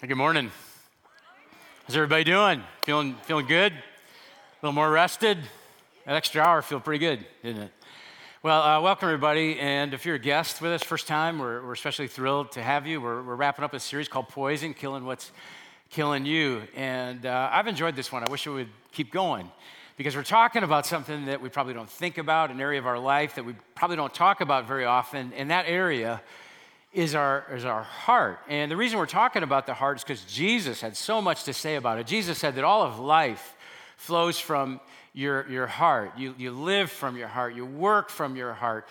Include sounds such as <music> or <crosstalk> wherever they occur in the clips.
Good morning. How's everybody doing? Feeling feeling good? A little more rested? That extra hour feel pretty good, didn't it? Well, uh, welcome everybody. And if you're a guest with us, first time, we're, we're especially thrilled to have you. We're, we're wrapping up a series called Poison, Killing What's Killing You. And uh, I've enjoyed this one. I wish it would keep going because we're talking about something that we probably don't think about, an area of our life that we probably don't talk about very often. And that area is our, is our heart. And the reason we're talking about the heart is because Jesus had so much to say about it. Jesus said that all of life flows from your, your heart. You, you live from your heart. You work from your heart.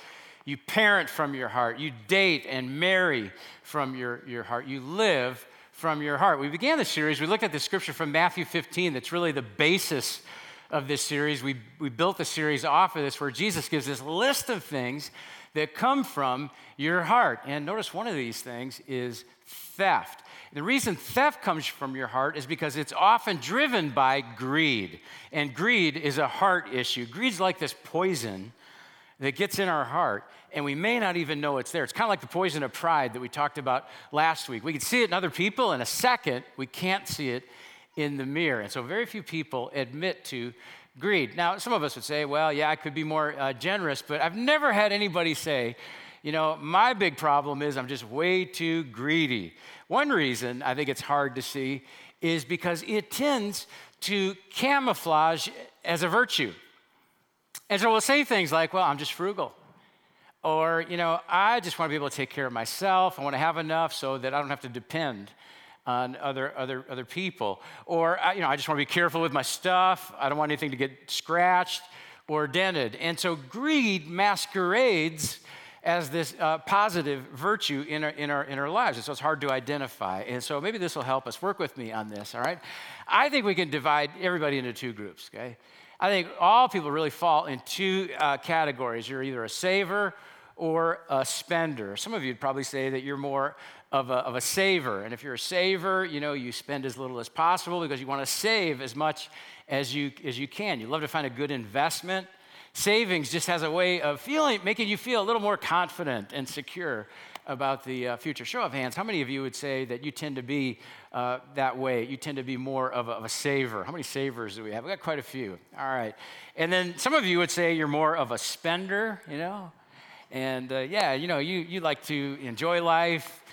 You parent from your heart. You date and marry from your, your heart. You live from your heart. We began the series, we looked at the scripture from Matthew 15 that's really the basis of this series. We, we built the series off of this where Jesus gives this list of things that come from your heart. And notice one of these things is theft. The reason theft comes from your heart is because it's often driven by greed. And greed is a heart issue. Greed's like this poison that gets in our heart, and we may not even know it's there. It's kind of like the poison of pride that we talked about last week. We can see it in other people in a second, we can't see it in the mirror. And so, very few people admit to greed. Now, some of us would say, well, yeah, I could be more uh, generous, but I've never had anybody say, you know, my big problem is I'm just way too greedy. One reason I think it's hard to see is because it tends to camouflage as a virtue. And so we'll say things like, well, I'm just frugal. Or, you know, I just want to be able to take care of myself. I want to have enough so that I don't have to depend on other, other, other people. Or, you know, I just want to be careful with my stuff. I don't want anything to get scratched or dented. And so greed masquerades as this uh, positive virtue in our, in, our, in our lives. And so it's hard to identify. And so maybe this will help us. Work with me on this, all right? I think we can divide everybody into two groups, okay? I think all people really fall in two uh, categories. You're either a saver or a spender. Some of you would probably say that you're more of a, of a saver. And if you're a saver, you know, you spend as little as possible because you want to save as much as you, as you can. You love to find a good investment. Savings just has a way of feeling, making you feel a little more confident and secure about the uh, future. Show of hands, how many of you would say that you tend to be uh, that way? You tend to be more of a, of a saver. How many savers do we have? We got quite a few. All right. And then some of you would say you're more of a spender, you know? And uh, yeah, you know, you, you like to enjoy life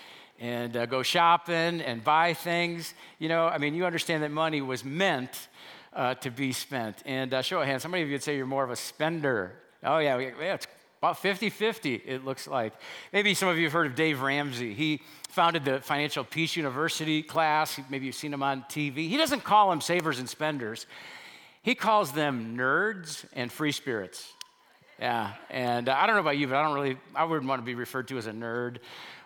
and uh, go shopping and buy things. You know, I mean, you understand that money was meant uh, to be spent. And uh, show of hands, how many of you would say you're more of a spender? Oh, yeah, yeah it's about 50 50, it looks like. Maybe some of you have heard of Dave Ramsey. He founded the Financial Peace University class. Maybe you've seen him on TV. He doesn't call them savers and spenders, he calls them nerds and free spirits. Yeah, and uh, I don't know about you, but I don't really, I wouldn't want to be referred to as a nerd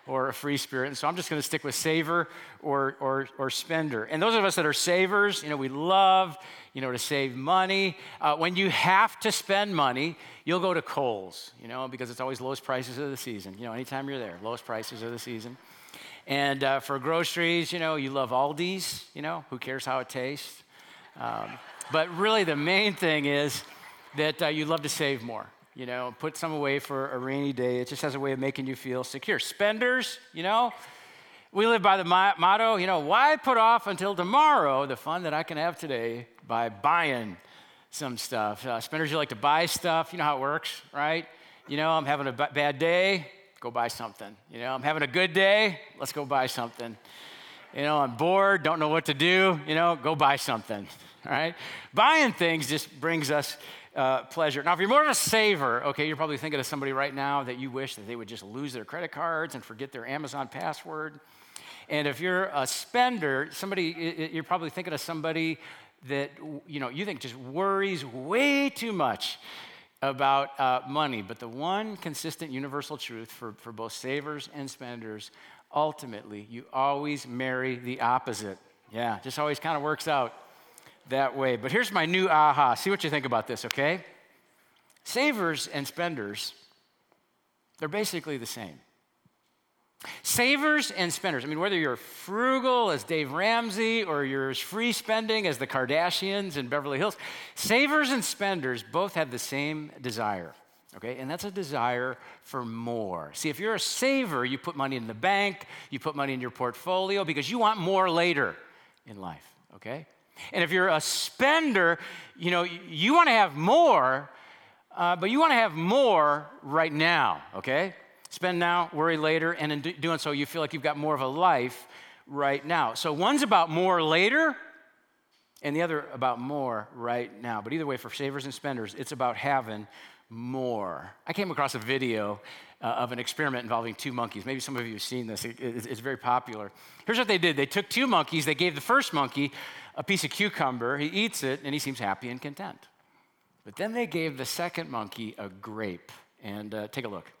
or a free spirit. And so I'm just going to stick with saver or, or, or spender. And those of us that are savers, you know, we love, you know, to save money. Uh, when you have to spend money, you'll go to Kohl's, you know, because it's always lowest prices of the season. You know, anytime you're there, lowest prices of the season. And uh, for groceries, you know, you love Aldi's, you know, who cares how it tastes? Um, but really, the main thing is that uh, you love to save more you know, put some away for a rainy day. It just has a way of making you feel secure. Spenders, you know, we live by the motto, you know, why put off until tomorrow the fun that I can have today by buying some stuff? Uh, spenders, you like to buy stuff. You know how it works, right? You know, I'm having a b- bad day, go buy something. You know, I'm having a good day, let's go buy something. You know, I'm bored, don't know what to do, you know, go buy something. All right? Buying things just brings us uh, pleasure. Now, if you're more of a saver, okay, you're probably thinking of somebody right now that you wish that they would just lose their credit cards and forget their Amazon password. And if you're a spender, somebody, you're probably thinking of somebody that, you know, you think just worries way too much about uh, money. But the one consistent universal truth for, for both savers and spenders, ultimately, you always marry the opposite. Yeah, just always kind of works out that way. But here's my new aha. See what you think about this, okay? Savers and spenders, they're basically the same. Savers and spenders, I mean, whether you're frugal as Dave Ramsey or you're as free spending as the Kardashians in Beverly Hills, savers and spenders both have the same desire. Okay, and that's a desire for more. See, if you're a saver, you put money in the bank, you put money in your portfolio because you want more later in life, okay? And if you're a spender, you know, you want to have more, uh, but you want to have more right now, okay? Spend now, worry later, and in doing so, you feel like you've got more of a life right now. So one's about more later, and the other about more right now. But either way, for savers and spenders, it's about having more. I came across a video uh, of an experiment involving two monkeys. Maybe some of you have seen this, it, it, it's very popular. Here's what they did they took two monkeys, they gave the first monkey a piece of cucumber, he eats it, and he seems happy and content. But then they gave the second monkey a grape. And uh, take a look.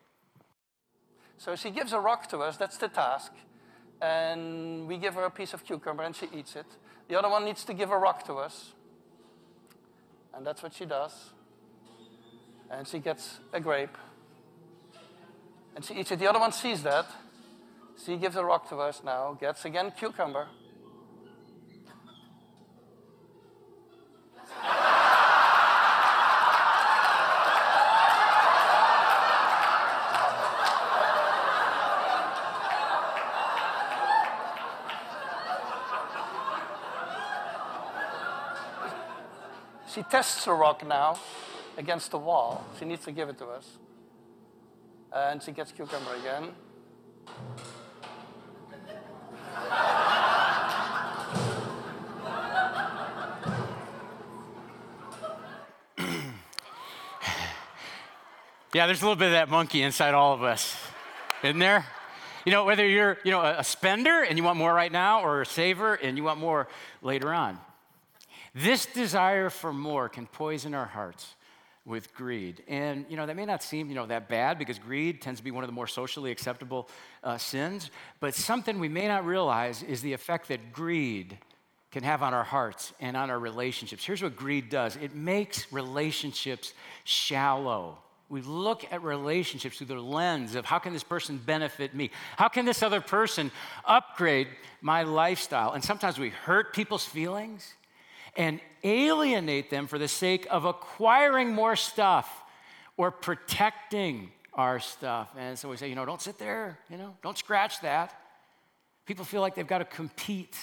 So she gives a rock to us, that's the task. And we give her a piece of cucumber and she eats it. The other one needs to give a rock to us. And that's what she does and she gets a grape. And she eats it. The other one sees that. She gives a rock to us now, gets again cucumber. Tests the rock now against the wall. She needs to give it to us. And she gets cucumber again. <clears throat> yeah, there's a little bit of that monkey inside all of us, isn't there? You know, whether you're, you know, a spender and you want more right now or a saver and you want more later on. This desire for more can poison our hearts with greed. And, you know, that may not seem, you know, that bad because greed tends to be one of the more socially acceptable uh, sins. But something we may not realize is the effect that greed can have on our hearts and on our relationships. Here's what greed does it makes relationships shallow. We look at relationships through the lens of how can this person benefit me? How can this other person upgrade my lifestyle? And sometimes we hurt people's feelings and alienate them for the sake of acquiring more stuff or protecting our stuff. And so we say, you know, don't sit there, you know, don't scratch that. People feel like they've got to compete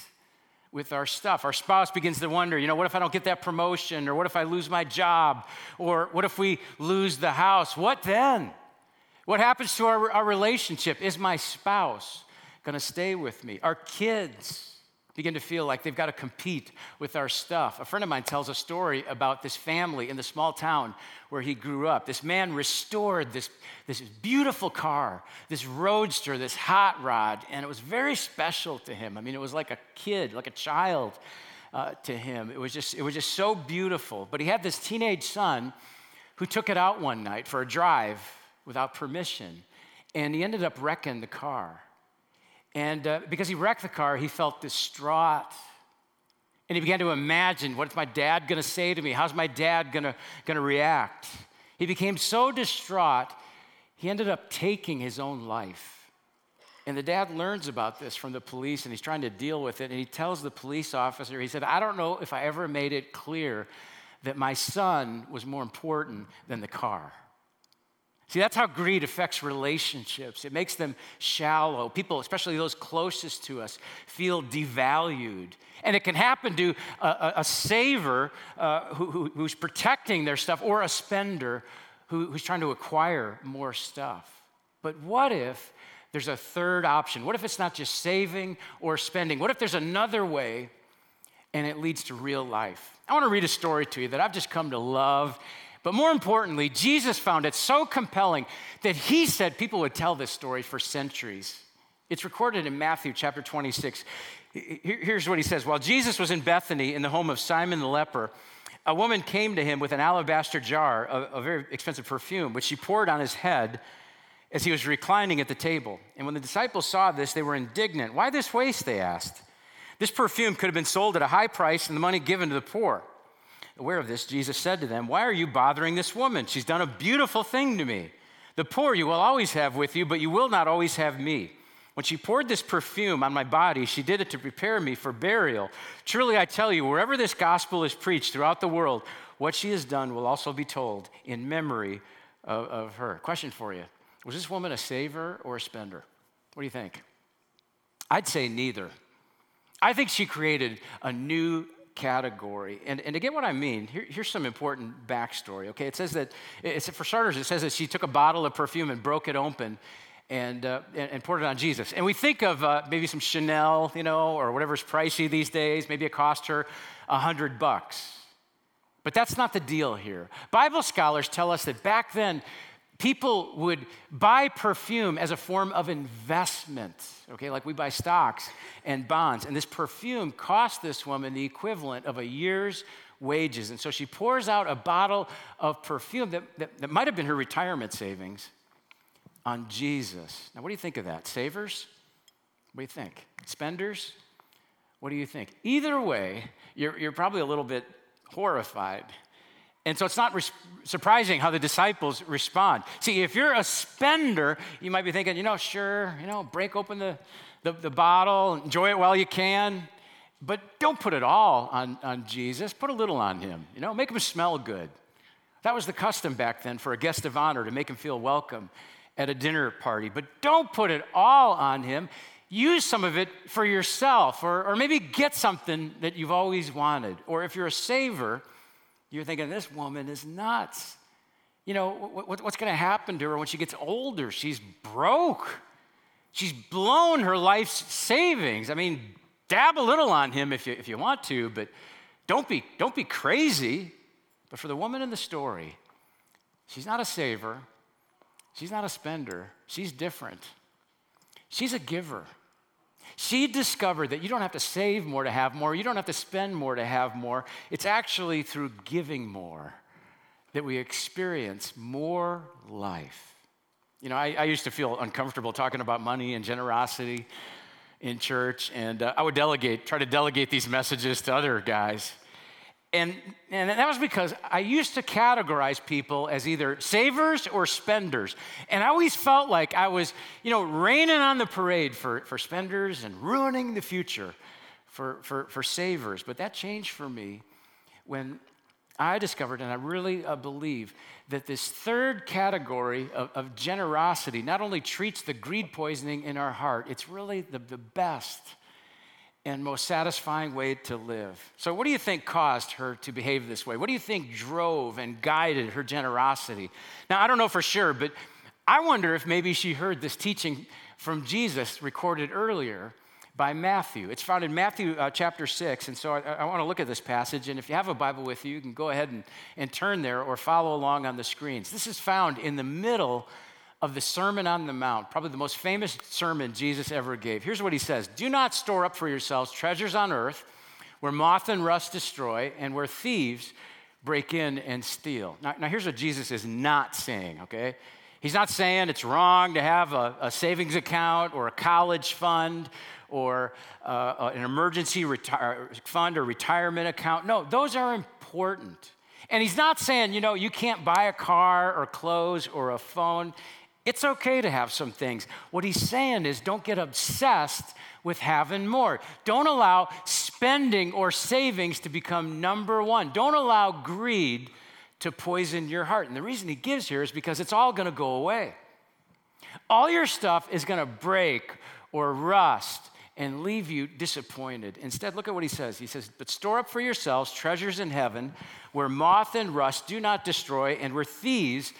with our stuff. Our spouse begins to wonder, you know, what if I don't get that promotion? Or what if I lose my job? Or what if we lose the house? What then? What happens to our, our relationship? Is my spouse going to stay with me? Our kids? Begin to feel like they've got to compete with our stuff. A friend of mine tells a story about this family in the small town where he grew up. This man restored this, this beautiful car, this roadster, this hot rod, and it was very special to him. I mean, it was like a kid, like a child uh, to him. It was, just, it was just so beautiful. But he had this teenage son who took it out one night for a drive without permission, and he ended up wrecking the car. And uh, because he wrecked the car, he felt distraught. And he began to imagine what's my dad going to say to me? How's my dad going to react? He became so distraught, he ended up taking his own life. And the dad learns about this from the police and he's trying to deal with it. And he tells the police officer, he said, I don't know if I ever made it clear that my son was more important than the car. See, that's how greed affects relationships. It makes them shallow. People, especially those closest to us, feel devalued. And it can happen to a, a, a saver uh, who, who, who's protecting their stuff or a spender who, who's trying to acquire more stuff. But what if there's a third option? What if it's not just saving or spending? What if there's another way and it leads to real life? I want to read a story to you that I've just come to love but more importantly, Jesus found it so compelling that he said people would tell this story for centuries. It's recorded in Matthew chapter 26. Here's what he says While Jesus was in Bethany in the home of Simon the leper, a woman came to him with an alabaster jar of a very expensive perfume, which she poured on his head as he was reclining at the table. And when the disciples saw this, they were indignant. Why this waste? They asked. This perfume could have been sold at a high price and the money given to the poor. Aware of this, Jesus said to them, Why are you bothering this woman? She's done a beautiful thing to me. The poor you will always have with you, but you will not always have me. When she poured this perfume on my body, she did it to prepare me for burial. Truly, I tell you, wherever this gospel is preached throughout the world, what she has done will also be told in memory of, of her. Question for you Was this woman a saver or a spender? What do you think? I'd say neither. I think she created a new category. And, and to get what I mean, here, here's some important backstory, okay? It says that, for starters, it says that she took a bottle of perfume and broke it open and, uh, and, and, poured it on Jesus. And we think of uh, maybe some Chanel, you know, or whatever's pricey these days. Maybe it cost her a hundred bucks. But that's not the deal here. Bible scholars tell us that back then, people would buy perfume as a form of investment, okay, like we buy stocks and bonds. And this perfume cost this woman the equivalent of a year's wages. And so she pours out a bottle of perfume that, that, that might have been her retirement savings on Jesus. Now, what do you think of that? Savers? What do you think? Spenders? What do you think? Either way, you're, you're probably a little bit horrified and so it's not res- surprising how the disciples respond. See, if you're a spender, you might be thinking, you know, sure, you know, break open the, the, the bottle, enjoy it while you can, but don't put it all on, on Jesus. Put a little on him, you know, make him smell good. That was the custom back then for a guest of honor to make him feel welcome at a dinner party. But don't put it all on him. Use some of it for yourself, or, or maybe get something that you've always wanted. Or if you're a saver, you're thinking, this woman is nuts. You know, what, what's going to happen to her when she gets older? She's broke. She's blown her life's savings. I mean, dab a little on him if you, if you want to, but don't be, don't be crazy. But for the woman in the story, she's not a saver, she's not a spender, she's different. She's a giver. She discovered that you don't have to save more to have more, you don't have to spend more to have more. It's actually through giving more that we experience more life. You know, I, I used to feel uncomfortable talking about money and generosity in church, and uh, I would delegate, try to delegate these messages to other guys. And, and that was because I used to categorize people as either savers or spenders. And I always felt like I was, you know, raining on the parade for, for spenders and ruining the future for, for, for savers. But that changed for me when I discovered, and I really uh, believe, that this third category of, of, generosity not only treats the greed poisoning in our heart, it's really the, the best and most satisfying way to live. So, what do you think caused her to behave this way? What do you think drove and guided her generosity? Now, I don't know for sure, but I wonder if maybe she heard this teaching from Jesus recorded earlier by Matthew. It's found in Matthew uh, chapter 6. And so I, I want to look at this passage. And if you have a Bible with you, you can go ahead and, and turn there or follow along on the screens. This is found in the middle of the Sermon on the Mount, probably the most famous sermon Jesus ever gave. Here's what he says Do not store up for yourselves treasures on earth where moth and rust destroy and where thieves break in and steal. Now, now here's what Jesus is not saying, okay? He's not saying it's wrong to have a, a savings account or a college fund or uh, an emergency retire- fund or retirement account. No, those are important. And he's not saying, you know, you can't buy a car or clothes or a phone. It's okay to have some things. What he's saying is don't get obsessed with having more. Don't allow spending or savings to become number one. Don't allow greed to poison your heart. And the reason he gives here is because it's all going to go away. All your stuff is going to break or rust and leave you disappointed. Instead, look at what he says. He says, But store up for yourselves treasures in heaven where moth and rust do not destroy and where thieves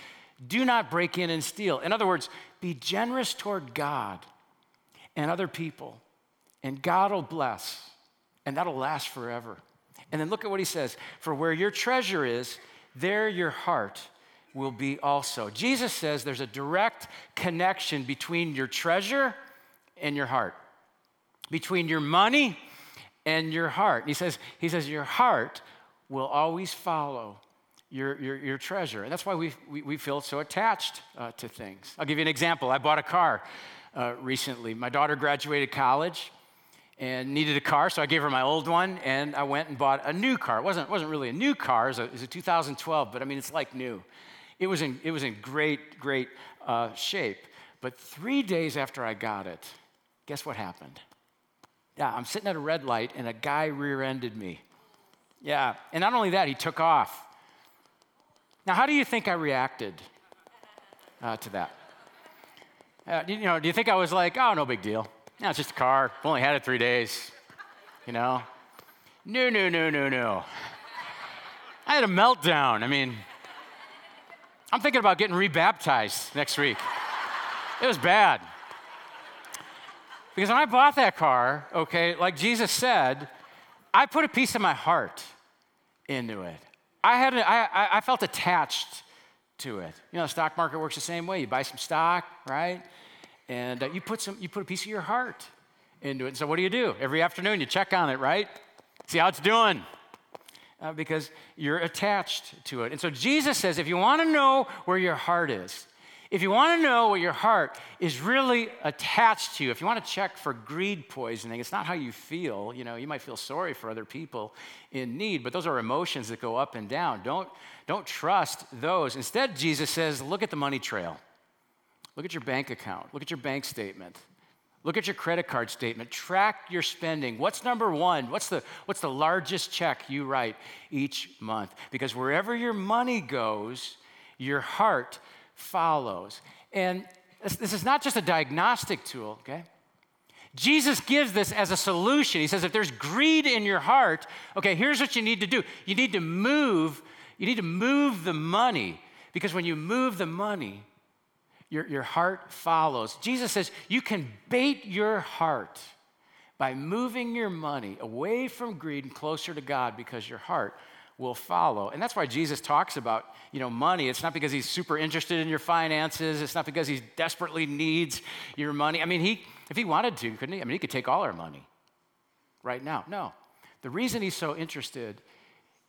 do not break in and steal. In other words, be generous toward God and other people, and God will bless, and that'll last forever. And then look at what he says For where your treasure is, there your heart will be also. Jesus says there's a direct connection between your treasure and your heart, between your money and your heart. He says, he says, Your heart will always follow your, your, your treasure. And that's why we, we, we feel so attached uh, to things. I'll give you an example. I bought a car uh, recently. My daughter graduated college and needed a car, so I gave her my old one, and I went and bought a new car. It wasn't, wasn't really a new car, it was a, it was a 2012, but I mean, it's like new. It was in, it was in great, great uh, shape. But three days after I got it, guess what happened? Yeah, I'm sitting at a red light, and a guy rear ended me. Yeah, and not only that, he took off. Now, how do you think I reacted? uh, to that. Uh, you know, do you think I was like, oh, no big deal? No, it's just a car. I've only had it three days. You know? No, no, no, no, no. I had a meltdown. I mean, I'm thinking about getting rebaptized next week. It was bad. Because when I bought that car, okay, like Jesus said, I put a piece of my heart into it. I, had a, I, I felt attached to it. You know, the stock market works the same way. You buy some stock, right? And uh, you, put some, you put a piece of your heart into it. And So what do you do? Every afternoon you check on it, right? See how it's doing. Uh, because you're attached to it. And so Jesus says if you want to know where your heart is, if you want to know what your heart is really attached to, if you want to check for greed poisoning, it's not how you feel. You know, you might feel sorry for other people in need, but those are emotions that go up and down. Don't, don't trust those. Instead, Jesus says, look at the money trail. Look at your bank account. Look at your bank statement. Look at your credit card statement. Track your spending. What's number one? What's the, what's the largest check you write each month? Because wherever your money goes, your heart follows. And this is not just a diagnostic tool, okay? Jesus gives this as a solution. He says, if there's greed in your heart, okay, here's what you need to do. You need to move, you need to move the money. Because when you move the money, your, your heart follows. Jesus says you can bait your heart by moving your money away from greed and closer to God because your heart will follow. And that's why Jesus talks about, you know, money. It's not because he's super interested in your finances. It's not because he desperately needs your money. I mean, he if he wanted to, couldn't he? I mean, he could take all our money right now. No. The reason he's so interested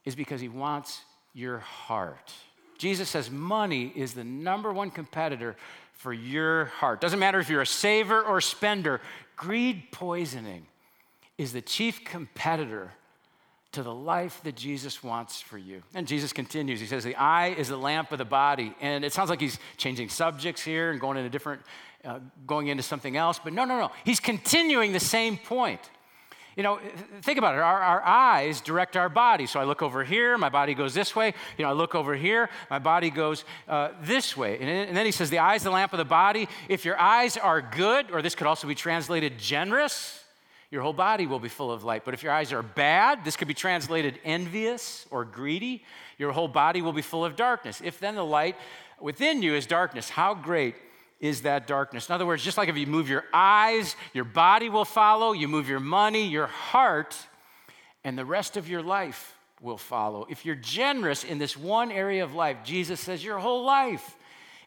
is because he wants your heart. Jesus says money is the number one competitor for your heart. Doesn't matter if you're a saver or spender, greed poisoning is the chief competitor to the life that Jesus wants for you. And Jesus continues. He says, The eye is the lamp of the body. And it sounds like he's changing subjects here and going into different, uh, going into something else. But no, no, no. He's continuing the same point. You know, think about it. Our, our, eyes direct our body. So I look over here, my body goes this way. You know, I look over here, my body goes uh, this way. And, and then he says, The eye is the lamp of the body. If your eyes are good, or this could also be translated generous, your whole body will be full of light. But if your eyes are bad, this could be translated envious or greedy, your whole body will be full of darkness. If then the light within you is darkness, how great is that darkness? In other words, just like if you move your eyes, your body will follow, you move your money, your heart, and the rest of your life will follow. If you're generous in this one area of life, Jesus says your whole life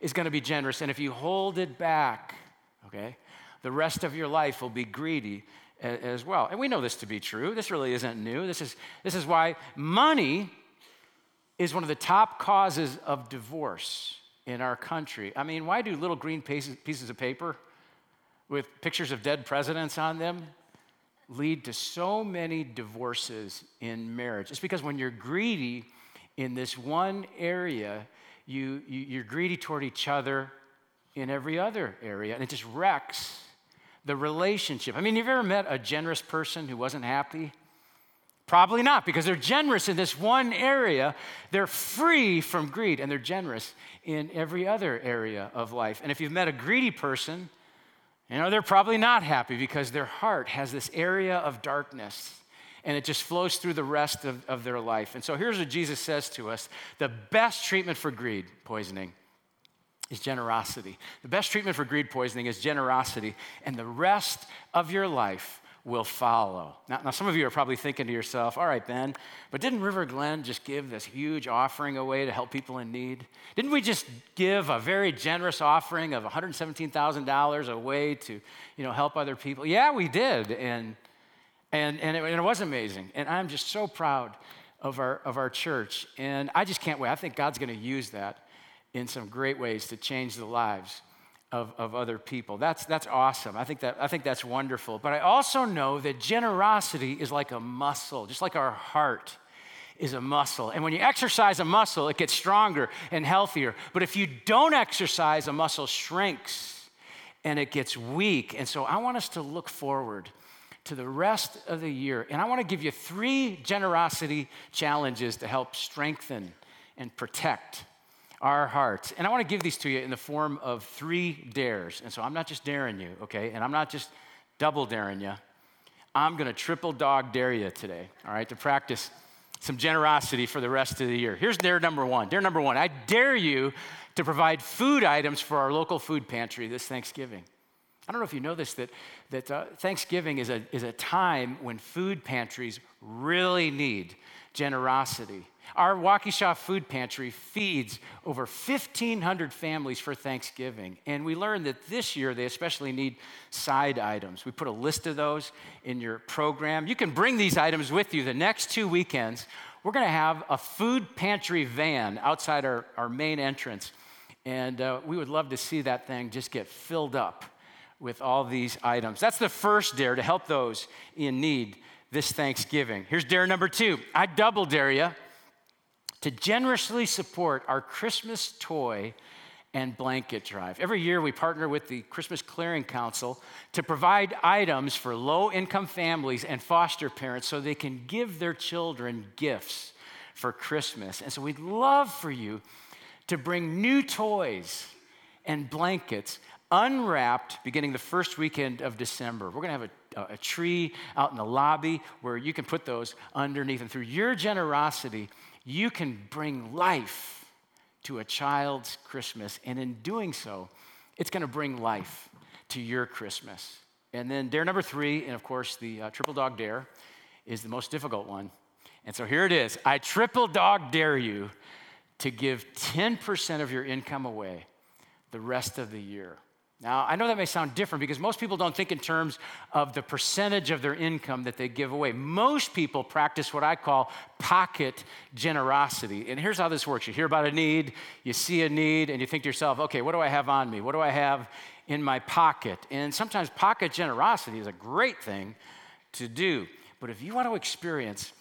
is going to be generous. And if you hold it back, okay, the rest of your life will be greedy as well. And we know this to be true. This really isn't new. This is, this is why money is one of the top causes of divorce in our country. I mean, why do little green pieces, of paper with pictures of dead presidents on them lead to so many divorces in marriage? It's because when you're greedy in this one area, you, you, you're greedy toward each other in every other area, and it just wrecks the relationship. I mean, you've you ever met a generous person who wasn't happy? Probably not, because they're generous in this one area. They're free from greed, and they're generous in every other area of life. And if you've met a greedy person, you know, they're probably not happy because their heart has this area of darkness and it just flows through the rest of, of their life. And so here's what Jesus says to us the best treatment for greed poisoning is generosity. The best treatment for greed poisoning is generosity, and the rest of your life will follow. Now, now, some of you are probably thinking to yourself, all right, Ben, but didn't River Glen just give this huge offering away to help people in need? Didn't we just give a very generous offering of $117,000 away to, you know, help other people? Yeah, we did, and, and, and, it, and it was amazing. And I'm just so proud of our, of our church, and I just can't wait. I think God's going to use that in some great ways to change the lives of, of other people. That's, that's awesome. I think, that, I think that's wonderful. But I also know that generosity is like a muscle, just like our heart is a muscle. And when you exercise a muscle, it gets stronger and healthier. But if you don't exercise, a muscle shrinks and it gets weak. And so I want us to look forward to the rest of the year. And I want to give you three generosity challenges to help strengthen and protect our hearts. And I want to give these to you in the form of three dares. And so I'm not just daring you, okay? And I'm not just double daring you. I'm going to triple dog dare you today, all right, to practice some generosity for the rest of the year. Here's dare number one. Dare number one I dare you to provide food items for our local food pantry this Thanksgiving. I don't know if you know this, that, that uh, Thanksgiving is a, is a time when food pantries really need generosity. Our Waukesha Food Pantry feeds over 1,500 families for Thanksgiving. And we learned that this year they especially need side items. We put a list of those in your program. You can bring these items with you the next two weekends. We're going to have a food pantry van outside our, our main entrance. And uh, we would love to see that thing just get filled up with all these items. That's the first dare to help those in need this Thanksgiving. Here's dare number two I double dare you to generously support our Christmas toy and blanket drive. Every year, we partner with the Christmas Clearing Council to provide items for low income families and foster parents so they can give their children gifts for Christmas. And so, we'd love for you to bring new toys and blankets unwrapped beginning the first weekend of December. We're going to have a, a, tree out in the lobby where you can put those underneath. And through your generosity, you can bring life to a child's Christmas. And in doing so, it's going to bring life to your Christmas. And then dare number three, and of course, the uh, triple dog dare is the most difficult one. And so here it is I triple dog dare you to give 10% of your income away the rest of the year. Now, I know that may sound different because most people don't think in terms of the percentage of their income that they give away. Most people practice what I call pocket generosity. And here's how this works you hear about a need, you see a need, and you think to yourself, okay, what do I have on me? What do I have in my pocket? And sometimes pocket generosity is a great thing to do. But if you want to experience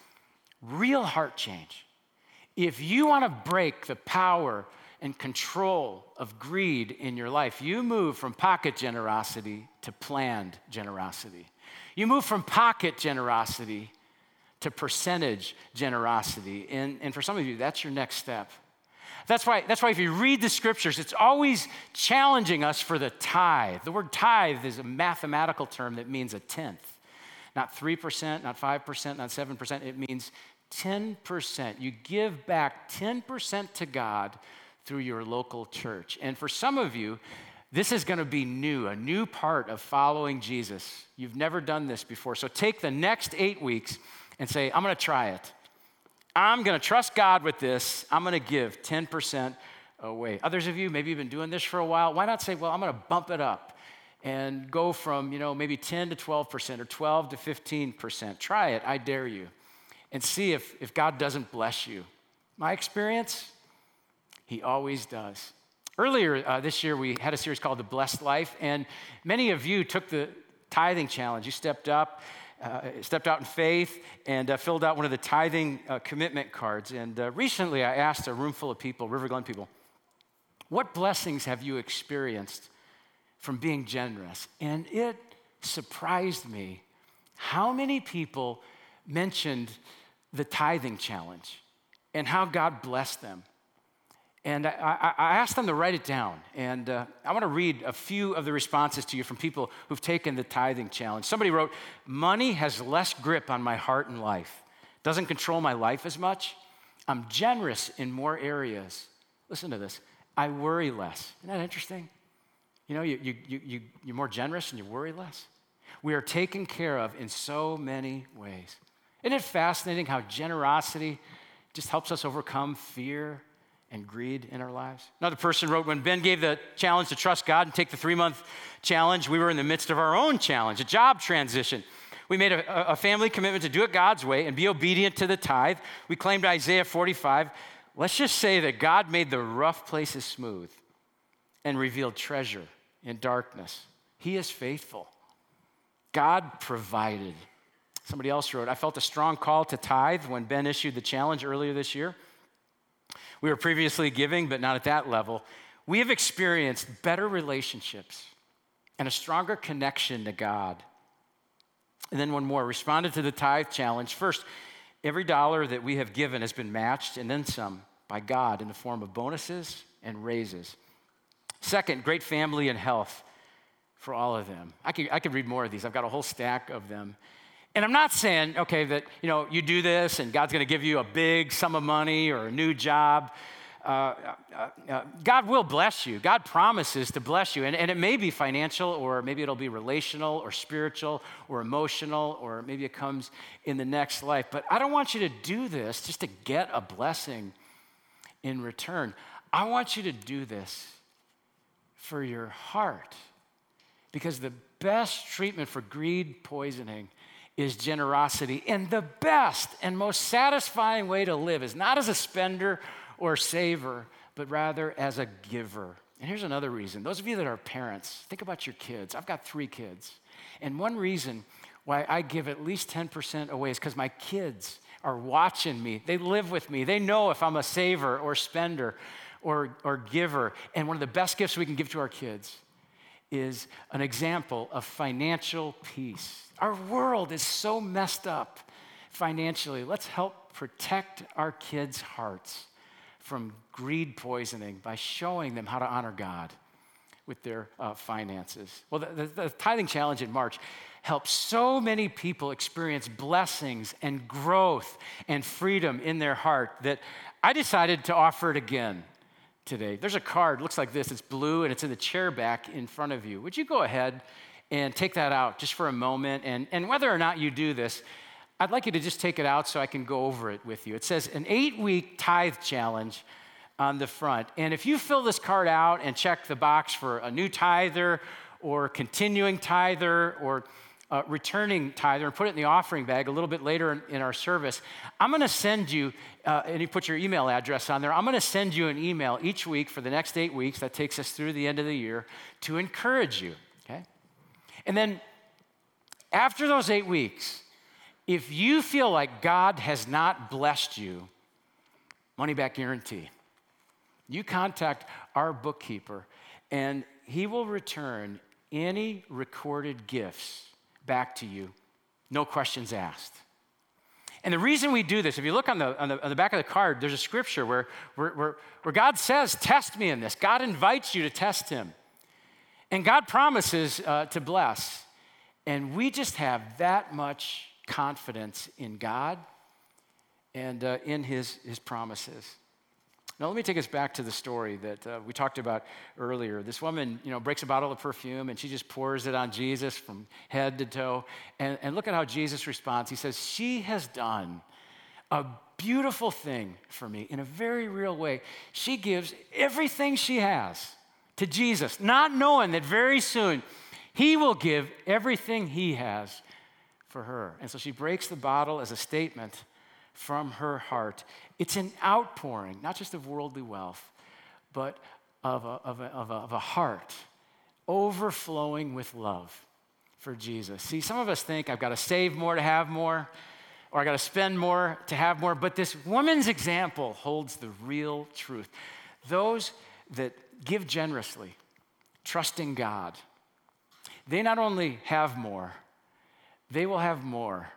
real heart change, if you want to break the power and control of greed in your life. You move from pocket generosity to planned generosity. You move from pocket generosity to percentage generosity. And, and for some of you, that's your next step. That's why, that's why if you read the scriptures, it's always challenging us for the tithe. The word tithe is a mathematical term that means a tenth. Not 3%, not 5%, not 7%. It means 10%. You give back 10% to God through your local church. And for some of you, this is going to be new, a new part of following Jesus. You've never done this before. So take the next eight weeks and say, I'm going to try it. I'm going to trust God with this. I'm going to give 10% away. Others of you, maybe you've been doing this for a while. Why not say, well, I'm going to bump it up and go from, you know, maybe 10 to 12% or 12 to 15%. Try it, I dare you, and see if, if God doesn't bless you. My experience, he always does. Earlier uh, this year, we had a series called The Blessed Life, and many of you took the tithing challenge. You stepped up, uh, stepped out in faith, and uh, filled out one of the tithing uh, commitment cards. And uh, recently, I asked a room full of people, River Glen people, what blessings have you experienced from being generous? And it surprised me how many people mentioned the tithing challenge and how God blessed them. And I, I, asked them to write it down. And uh, I want to read a few of the responses to you from people who've taken the tithing challenge. Somebody wrote, Money has less grip on my heart and life, doesn't control my life as much. I'm generous in more areas. Listen to this I worry less. Isn't that interesting? You know, you, you, you, you're more generous and you worry less. We are taken care of in so many ways. Isn't it fascinating how generosity just helps us overcome fear and greed in our lives. Another person wrote When Ben gave the challenge to trust God and take the three month challenge, we were in the midst of our own challenge, a job transition. We made a, a, family commitment to do it God's way and be obedient to the tithe. We claimed Isaiah 45. Let's just say that God made the rough places smooth and revealed treasure in darkness. He is faithful. God provided. Somebody else wrote, I felt a strong call to tithe when Ben issued the challenge earlier this year. We were previously giving, but not at that level. We have experienced better relationships and a stronger connection to God. And then one more responded to the tithe challenge. First, every dollar that we have given has been matched and then some by God in the form of bonuses and raises. Second, great family and health for all of them. I could, I could read more of these. I've got a whole stack of them. And I'm not saying, okay, that, you know, you do this and God's going to give you a big sum of money or a new job. Uh, uh, uh, God will bless you. God promises to bless you. And, and it may be financial, or maybe it'll be relational, or spiritual, or emotional, or maybe it comes in the next life. But I don't want you to do this just to get a blessing in return. I want you to do this for your heart. Because the best treatment for greed poisoning is generosity. And the best and most satisfying way to live is not as a spender or saver, but rather as a giver. And here's another reason. Those of you that are parents, think about your kids. I've got three kids. And one reason why I give at least 10% away is because my kids are watching me. They live with me. They know if I'm a saver or spender or, or giver. And one of the best gifts we can give to our kids is an example of financial peace. Our world is so messed up financially. Let's help protect our kids' hearts from greed poisoning by showing them how to honor God with their uh, finances. Well, the, the, the tithing challenge in March helped so many people experience blessings and growth and freedom in their heart that I decided to offer it again today. There's a card, looks like this. It's blue and it's in the chair back in front of you. Would you go ahead and take that out just for a moment? And, and whether or not you do this, I'd like you to just take it out so I can go over it with you. It says an eight week tithe challenge on the front. And if you fill this card out and check the box for a new tither or continuing tither or uh, returning tither and put it in the offering bag a little bit later in, in our service, I'm going to send you, uh, and you put your email address on there, I'm going to send you an email each week for the next eight weeks. That takes us through the end of the year to encourage you, okay? And then after those eight weeks, if you feel like God has not blessed you, money back guarantee. You contact our bookkeeper, and he will return any recorded gifts back to you, no questions asked. And the reason we do this, if you look on the, on the, on the back of the card, there's a scripture where, where, where, where God says, Test me in this. God invites you to test him. And God promises uh, to bless. And we just have that much confidence in God and uh, in his, his promises. Now, let me take us back to the story that uh, we talked about earlier. This woman, you know, breaks a bottle of perfume and she just pours it on Jesus from head to toe. And, and look at how Jesus responds. He says, She has done a beautiful thing for me in a very real way. She gives everything she has to Jesus, not knowing that very soon he will give everything he has for her. And so she breaks the bottle as a statement from her heart. It's an outpouring, not just of worldly wealth, but of a, of a, of a, of a heart overflowing with love for Jesus. See, some of us think I've got to save more to have more, or I got to spend more to have more, but this woman's example holds the real truth. Those that give generously, trusting God, they not only have more, they will have more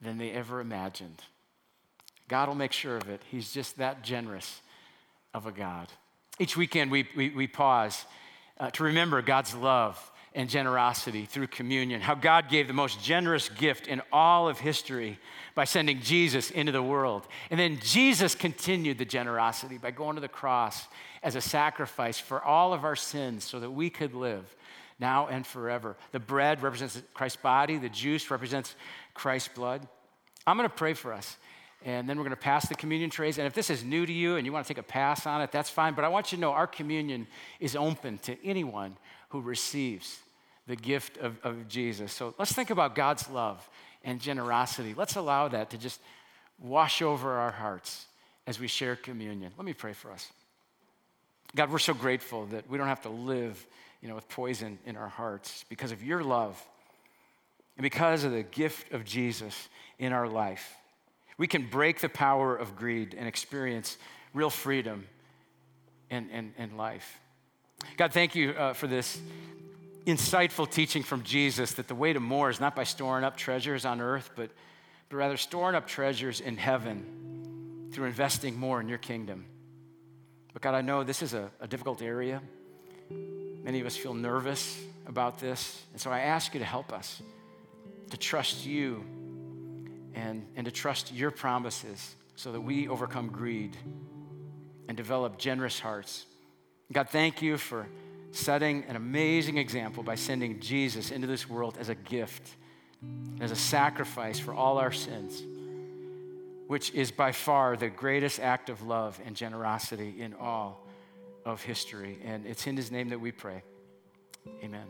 than they ever imagined. God will make sure of it. He's just that generous of a God. Each weekend, we, we, we pause uh, to remember God's love and generosity through communion, how God gave the most generous gift in all of history by sending Jesus into the world. And then Jesus continued the generosity by going to the cross as a sacrifice for all of our sins so that we could live now and forever. The bread represents Christ's body, the juice represents Christ's blood. I'm going to pray for us. And then we're going to pass the communion trays. And if this is new to you and you want to take a pass on it, that's fine. But I want you to know our communion is open to anyone who receives the gift of, of Jesus. So let's think about God's love and generosity. Let's allow that to just wash over our hearts as we share communion. Let me pray for us. God, we're so grateful that we don't have to live you know, with poison in our hearts because of your love and because of the gift of Jesus in our life. We can break the power of greed and experience real freedom in, in, in life. God, thank you uh, for this insightful teaching from Jesus that the way to more is not by storing up treasures on earth, but, but rather storing up treasures in heaven through investing more in your kingdom. But God, I know this is a, a difficult area. Many of us feel nervous about this. And so I ask you to help us to trust you and, and to trust your promises so that we overcome greed and develop generous hearts. God, thank you for setting an amazing example by sending Jesus into this world as a gift, as a sacrifice for all our sins, which is by far the greatest act of love and generosity in all of history. And it's in his name that we pray. Amen.